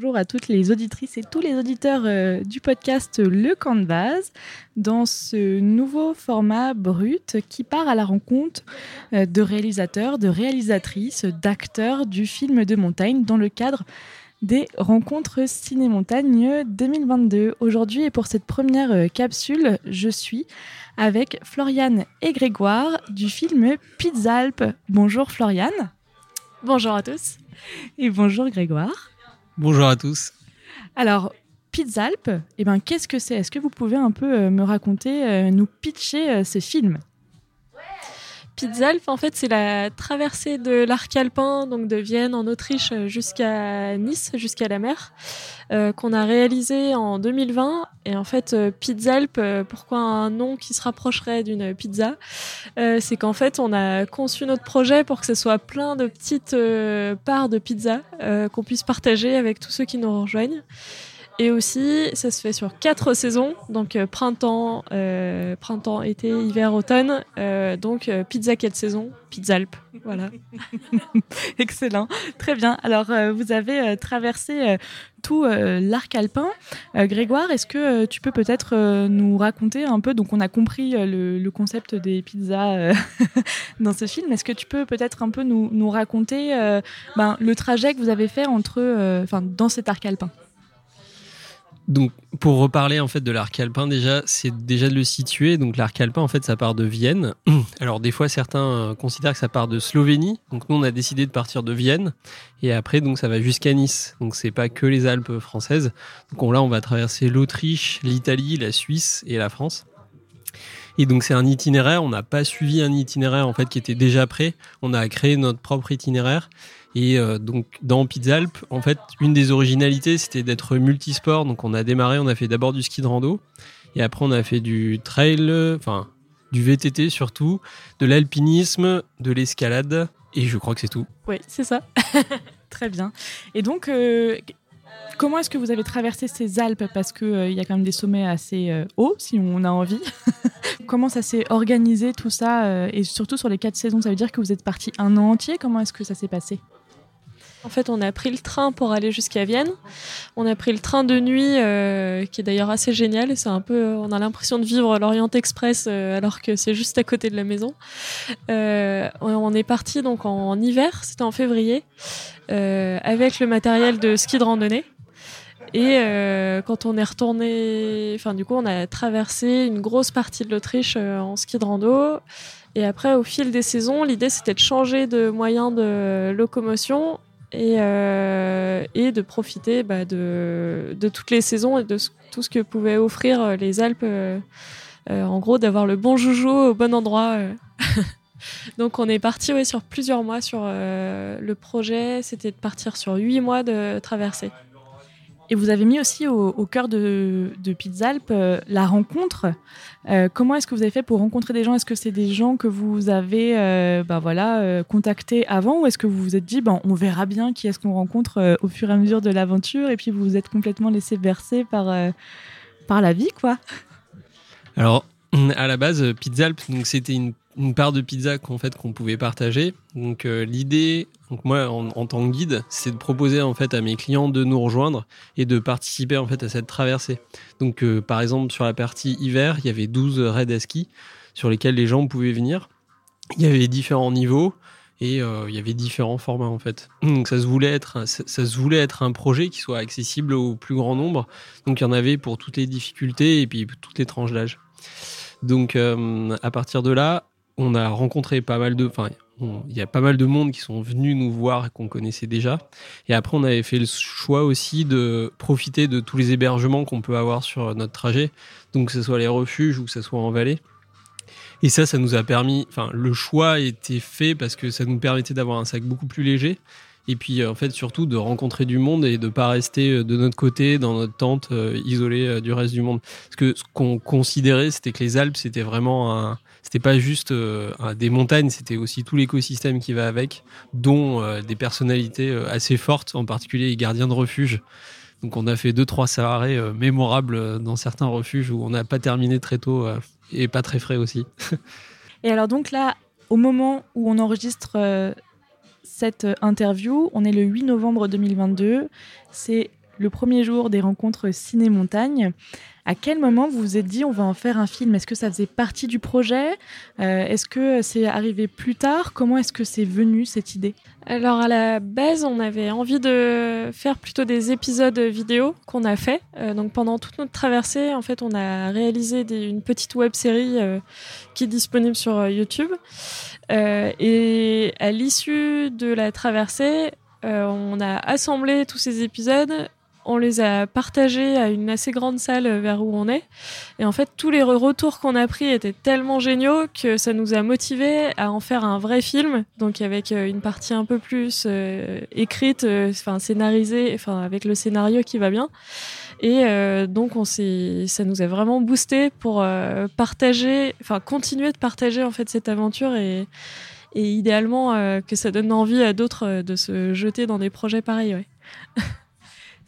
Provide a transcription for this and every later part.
Bonjour à toutes les auditrices et tous les auditeurs euh, du podcast Le Canvas dans ce nouveau format brut qui part à la rencontre euh, de réalisateurs, de réalisatrices, d'acteurs du film de montagne dans le cadre des rencontres Ciné-Montagne 2022. Aujourd'hui et pour cette première euh, capsule, je suis avec Floriane et Grégoire du film Pizzalp. Bonjour Floriane. Bonjour à tous. Et bonjour Grégoire. Bonjour à tous. Alors, Pizzalp, eh ben, qu'est-ce que c'est? Est-ce que vous pouvez un peu euh, me raconter, euh, nous pitcher ce film Pizzalp, en fait, c'est la traversée de l'arc alpin, donc de Vienne en Autriche jusqu'à Nice, jusqu'à la mer, euh, qu'on a réalisé en 2020. Et en fait, euh, Pizzalp, euh, pourquoi un nom qui se rapprocherait d'une pizza C'est qu'en fait, on a conçu notre projet pour que ce soit plein de petites parts de pizza qu'on puisse partager avec tous ceux qui nous rejoignent. Et aussi, ça se fait sur quatre saisons, donc euh, printemps, euh, printemps, été, hiver, automne. Euh, donc pizza quelle saison Pizza Alpes, voilà. Excellent, très bien. Alors vous avez traversé tout l'arc alpin. Grégoire, est-ce que tu peux peut-être nous raconter un peu? Donc on a compris le, concept des pizzas dans ce film. Est-ce que tu peux peut-être un peu nous, raconter ben, le trajet que vous avez fait entre, enfin, dans cet arc alpin? Donc, pour reparler en fait de l'arc alpin, déjà, c'est déjà de le situer. Donc, l'arc alpin, en fait, ça part de Vienne. Alors, des fois, certains euh, considèrent que ça part de Slovénie. Donc, nous, on a décidé de partir de Vienne. Et après, donc, ça va jusqu'à Nice. Donc, c'est pas que les Alpes françaises. Donc, là, on va traverser l'Autriche, l'Italie, la Suisse et la France. Et donc c'est un itinéraire, on n'a pas suivi un itinéraire en fait qui était déjà prêt, on a créé notre propre itinéraire et euh, donc dans Pizzalp, en fait, une des originalités, c'était d'être multisport. Donc on a démarré, on a fait d'abord du ski de rando, et après on a fait du trail, enfin du VTT surtout, de l'alpinisme, de l'escalade, et je crois que c'est tout. Oui, c'est ça. Très bien. Et donc, euh, comment est-ce que vous avez traversé ces Alpes? Parce qu'il euh, y a quand même des sommets assez hauts, si on a envie. comment ça s'est organisé tout ça Et surtout sur les quatre saisons, ça veut dire que vous êtes parti un an entier? Comment est-ce que ça s'est passé? En fait, on a pris le train pour aller jusqu'à Vienne. On a pris le train de nuit, euh, qui est d'ailleurs assez génial. C'est un peu, on a l'impression de vivre l'Orient Express euh, alors que c'est juste à côté de la maison. Euh, on est parti donc en, hiver, c'était en février, avec le matériel de ski de randonnée. Et quand on est retourné, enfin du coup, on a traversé une grosse partie de l'Autriche en ski de rando. Et après, au fil des saisons, l'idée c'était de changer de moyen de locomotion et, euh, et de profiter bah, de, de, toutes les saisons et de tout ce que pouvaient offrir euh, les Alpes. Euh, en gros, d'avoir le bon joujou au bon endroit. Donc on est parti ouais, sur plusieurs mois sur le projet. C'était de partir sur huit mois de traversée. Et vous avez mis aussi au, cœur de, de Pizzalp euh, la rencontre. Euh, comment est-ce que vous avez fait pour rencontrer des gens? Est-ce que c'est des gens que vous avez euh, bah voilà, contactés avant? Ou est-ce que vous vous êtes dit ben, on verra bien qui est-ce qu'on rencontre au fur et à mesure de l'aventure? Et puis vous vous êtes complètement laissé bercer par, par la vie quoi. Alors à la base, Pizzalp, donc c'était une, une, part de pizza qu'en fait qu'on pouvait partager. Donc l'idée donc moi, en, tant que guide, c'est de proposer en fait à mes clients de nous rejoindre et de participer en fait à cette traversée. Donc euh, par exemple sur la partie hiver, il y avait 12 raids à ski sur lesquels les gens pouvaient venir. Il y avait différents niveaux et euh, il y avait différents formats en fait. Donc ça se voulait être ça, se voulait être un projet qui soit accessible au plus grand nombre. Donc il y en avait pour toutes les difficultés et puis toutes les tranches d'âge. Donc euh, à partir de là, on a rencontré pas mal de, enfin il y a pas mal de monde qui sont venus nous voir qu'on connaissait déjà. Et après, on avait fait le choix aussi de profiter de tous les hébergements qu'on peut avoir sur notre trajet, donc que ce soit les refuges ou que ce soit en vallée. Et ça, ça nous a permis, enfin, le choix était fait parce que ça nous permettait d'avoir un sac beaucoup plus léger. Et puis, en fait, surtout de rencontrer du monde et de pas rester euh, de notre côté dans notre tente euh, isolée euh, du reste du monde. Parce que ce qu'on considérait, c'était que les Alpes, c'était vraiment un, c'était pas juste euh, des montagnes, c'était aussi tout l'écosystème qui va avec, dont euh, des personnalités euh, assez fortes, en particulier les gardiens de refuge. Donc on a fait deux trois soirées mémorables dans certains refuges où on n'a pas terminé très tôt et pas très frais aussi. et alors donc là, au moment où on enregistre cette interview, on est le 8 novembre 2022. C'est le premier jour des rencontres ciné-montagne. À quel moment vous vous êtes dit on va en faire un film? Est-ce que ça faisait partie du projet? Euh, Est-ce que c'est arrivé plus tard? Comment est-ce que c'est venu cette idée? Alors à la base, on avait envie de faire plutôt des épisodes vidéo qu'on a fait. Euh, donc pendant toute notre traversée, en fait, on a réalisé une petite web série euh, qui est disponible sur YouTube. et à l'issue de la traversée, on a assemblé tous ces épisodes on les a partagés à une assez grande salle vers où on est. Et en fait, tous les retours qu'on a pris étaient tellement géniaux que ça nous a motivés à en faire un vrai film. Donc avec euh, une partie un peu plus euh, écrite, euh, enfin scénarisée, enfin avec le scénario qui va bien. Et donc on s'est, ça nous a vraiment boosté pour partager, enfin continuer de partager en fait cette aventure et, et idéalement que ça donne envie à d'autres de se jeter dans des projets pareils.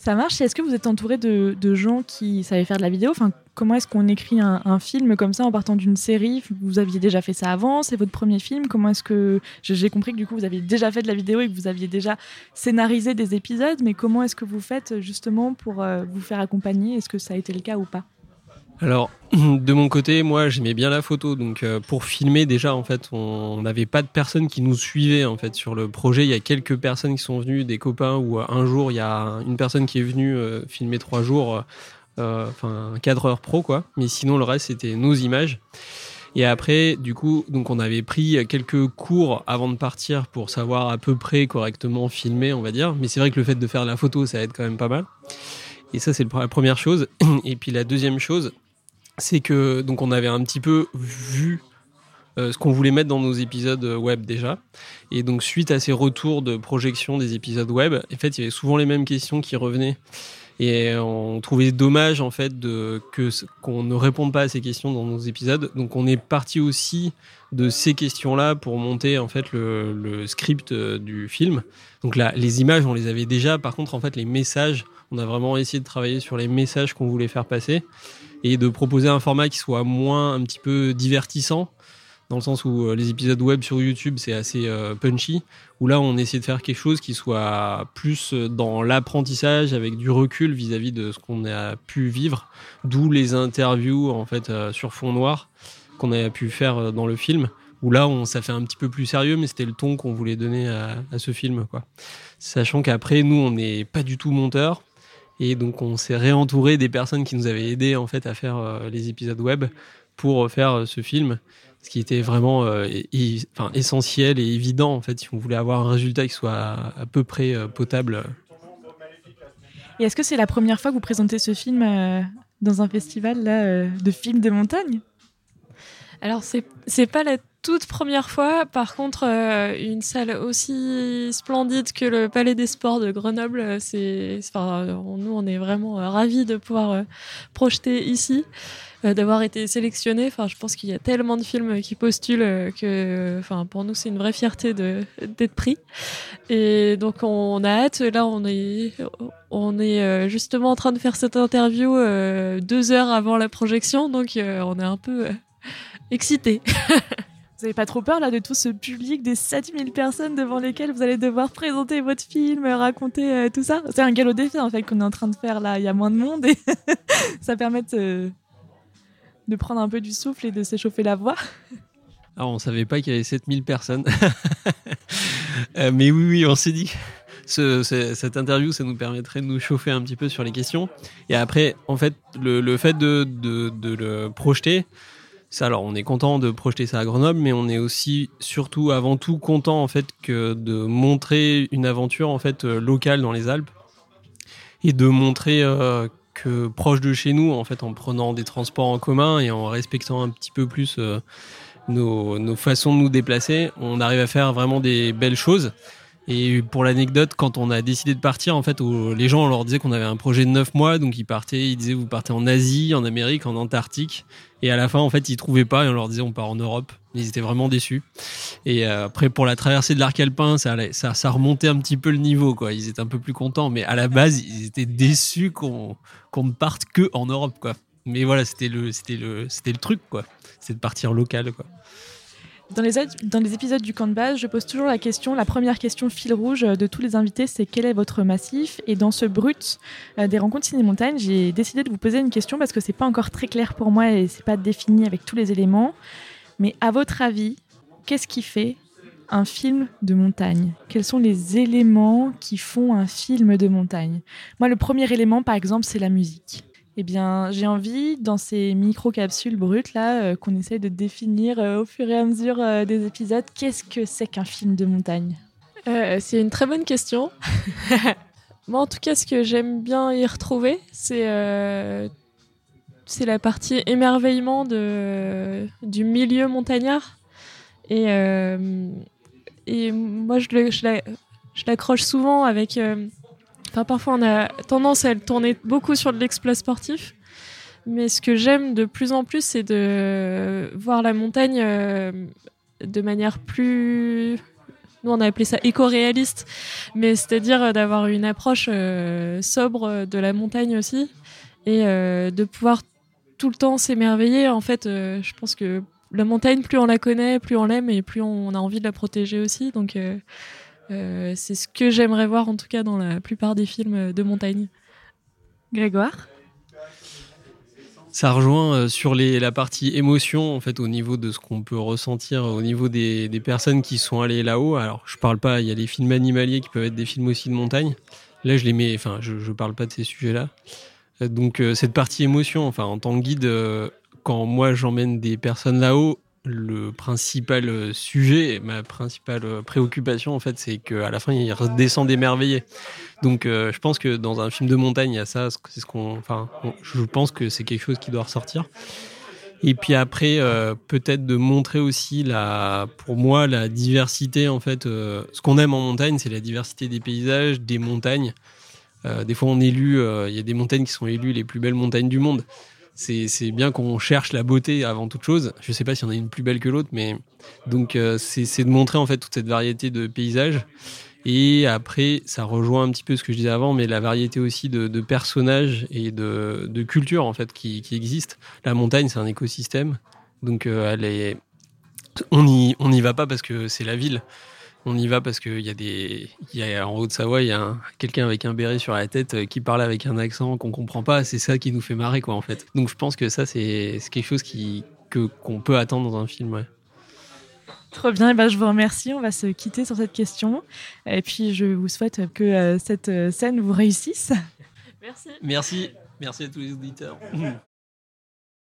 Ça marche. Est-ce que vous êtes entouré de, gens qui savaient faire de la vidéo? Enfin, Comment est-ce qu'on écrit un, film comme ça en partant d'une série? Vous aviez déjà fait ça avant C'est votre premier film. Comment est-ce que j'ai compris que du coup vous aviez déjà fait de la vidéo et que vous aviez déjà scénarisé des épisodes Mais comment est-ce que vous faites justement pour euh, vous faire accompagner? Est-ce que ça a été le cas ou pas? Alors, de mon côté, moi, j'aimais bien la photo. Donc, euh, pour filmer, déjà, en fait, on n'avait pas de personnes qui nous suivaient, en fait, sur le projet. Il y a quelques personnes qui sont venues, des copains, ou euh, un jour, il y a une personne qui est venue euh, filmer trois jours, enfin, un cadreur pro, quoi. Mais sinon, le reste, c'était nos images. Et après, du coup, donc on avait pris quelques cours avant de partir pour savoir à peu près correctement filmer, on va dire. Mais c'est vrai que le fait de faire la photo, ça aide quand même pas mal. Et ça, c'est la première chose. Et puis la deuxième chose, c'est que donc on avait un petit peu vu euh, ce qu'on voulait mettre dans nos épisodes web déjà. Et donc suite à ces retours de projection des épisodes web, en fait, il y avait souvent les mêmes questions qui revenaient. Et on trouvait dommage en fait que qu'on ne réponde pas à ces questions dans nos épisodes. Donc on est parti aussi de ces questions-là pour monter en fait le, le script euh, du film. Donc là, les images on les avait déjà. Par contre en fait les messages, on a vraiment essayé de travailler sur les messages qu'on voulait faire passer et de proposer un format qui soit moins un petit peu divertissant dans le sens où euh, les épisodes web sur YouTube c'est assez euh, punchy où là on essaie de faire quelque chose qui soit plus euh, dans l'apprentissage avec du recul vis-à-vis de ce qu'on a pu vivre d'où les interviews en fait sur fond noir qu'on a pu faire dans le film où là on ça fait un petit peu plus sérieux mais c'était le ton qu'on voulait donner à, ce film sachant qu'après nous on n'est pas du tout monteur et donc on s'est réentouré des personnes qui nous avaient aidé en fait à faire les épisodes web pour faire ce film, ce qui était vraiment euh, essentiel et évident en fait si on voulait avoir un résultat qui soit à, peu près potable. Et est-ce que c'est la première fois que vous présentez ce film dans un festival là, de films de montagne Alors c'est c'est pas la toute première fois. Par contre, euh, une salle aussi splendide que le Palais des Sports de Grenoble, euh, c'est, enfin, nous, on est vraiment euh, ravis de pouvoir projeter ici, d'avoir été sélectionné. Enfin, je pense qu'il y a tellement de films qui postulent que, enfin, pour nous, c'est une vraie fierté de, d'être pris. Et donc, on a hâte. Là, on est, on est justement en train de faire cette interview deux heures avant la projection, donc on est un peu excité. Vous n'avez pas trop peur là de tout ce public des 7000 personnes devant lesquelles vous allez devoir présenter votre film, raconter euh, tout ça? C'est un galop d'effet en fait qu'on est en train de faire là. Il y a moins de monde et ça permet de, prendre un peu du souffle et de s'échauffer la voix. Alors on savait pas qu'il y avait 7000 personnes. Euh, mais oui, oui, on s'est dit ce, cette interview, ça nous permettrait de nous chauffer un petit peu sur les questions. Et après, en fait, le, fait de, de, le projeter, alors, on est content de projeter ça à Grenoble, mais on est aussi, surtout, avant tout, content en fait que de montrer une aventure en fait euh, locale dans les Alpes et de montrer euh, que proche de chez nous, en fait, en prenant des transports en commun et en respectant un petit peu plus euh, nos, nos façons de nous déplacer, on arrive à faire vraiment des belles choses. Et pour l'anecdote, quand on a décidé de partir, en fait, les gens, on leur disait qu'on avait un projet de 9 mois, donc ils partaient, ils disaient vous partez en Asie, en Amérique, en Antarctique. Et à la fin, en fait, ils trouvaient pas et on leur disait on part en Europe. Ils étaient vraiment déçus. Et euh, après, pour la traversée de l'arc alpin, ça, remontait un petit peu le niveau, quoi. Ils étaient un peu plus contents, mais à la base, ils étaient déçus qu'on qu'on ne parte que en Europe, quoi. Mais voilà, c'était le, c'était le, c'était le truc, quoi. C'était de partir local, quoi. Dans les, épisodes du camp de base, je pose toujours la question, la première question fil rouge de tous les invités, c'est quel est votre massif? Et dans ce brut euh, des rencontres ciné-montagne, j'ai décidé de vous poser une question parce que c'est pas encore très clair pour moi et c'est pas défini avec tous les éléments. Mais à votre avis, qu'est-ce qui fait un film de montagne? Quels sont les éléments qui font un film de montagne? Moi, le premier élément, par exemple, c'est la musique. Eh bien, j'ai envie, dans ces micro-capsules brutes, là, euh, qu'on essaye de définir euh, au fur et à mesure euh, des épisodes, qu'est-ce que c'est qu'un film de montagne? C'est une très bonne question. Moi, en tout cas, ce que j'aime bien y retrouver, c'est la partie émerveillement de, du milieu montagnard. Et, et moi, je l'accroche souvent avec parfois, on a tendance à tourner beaucoup sur de l'exploit sportif. Mais ce que j'aime de plus en plus, c'est de voir la montagne euh, de manière plus. Nous, on a appelé ça éco-réaliste, mais c'est-à-dire d'avoir une approche euh, sobre de la montagne aussi et euh, de pouvoir tout le temps s'émerveiller. En fait, je pense que la montagne, plus on la connaît, plus on l'aime et plus on a envie de la protéger aussi. Donc, euh, c'est ce que j'aimerais voir en tout cas dans la plupart des films de montagne. Grégoire? Ça rejoint euh, sur les, la partie émotion, en fait, au niveau de ce qu'on peut ressentir, au niveau des, des, personnes qui sont allées là-haut. Alors, je parle pas, il y a les films animaliers qui peuvent être des films aussi de montagne. Là, je les mets, enfin, je, je parle pas de ces sujets-là. Euh, donc, cette partie émotion, enfin, en tant que guide, quand moi j'emmène des personnes là-haut, le principal euh, sujet, ma principale euh, préoccupation en fait, c'est qu'à la fin il redescend émerveillé. Donc euh, je pense que dans un film de montagne, il y a ça, c'est ce qu'on, enfin, je pense que c'est quelque chose qui doit ressortir. Et puis après, peut-être de montrer aussi la, pour moi, la diversité en fait. ce qu'on aime en montagne, c'est la diversité des paysages, des montagnes. des fois, on élu, il y a des montagnes qui sont élues les plus belles montagnes du monde c'est bien qu'on cherche la beauté avant toute chose. Je sais pas s'il y en a une plus belle que l'autre, mais donc euh, c'est de montrer en fait toute cette variété de paysages. Et après, ça rejoint un petit peu ce que je disais avant, mais la variété aussi de, personnages et de, de cultures en fait qui, qui existent. La montagne, c'est un écosystème, donc euh, elle est, on y on n'y va pas parce que c'est la ville on y va parce qu'il y a des, il y a, en Haute-Savoie, il y a quelqu'un avec un béret sur la tête euh, qui parle avec un accent qu'on comprend pas. C'est ça qui nous fait marrer, quoi, en fait. Donc je pense que ça, c'est quelque chose qui, que, qu'on peut attendre dans un film, ouais. Trop bien, et ben, je vous remercie. On va se quitter sur cette question. Et puis, je vous souhaite que euh, cette euh, scène vous réussisse. Merci. Merci. Merci à tous les auditeurs.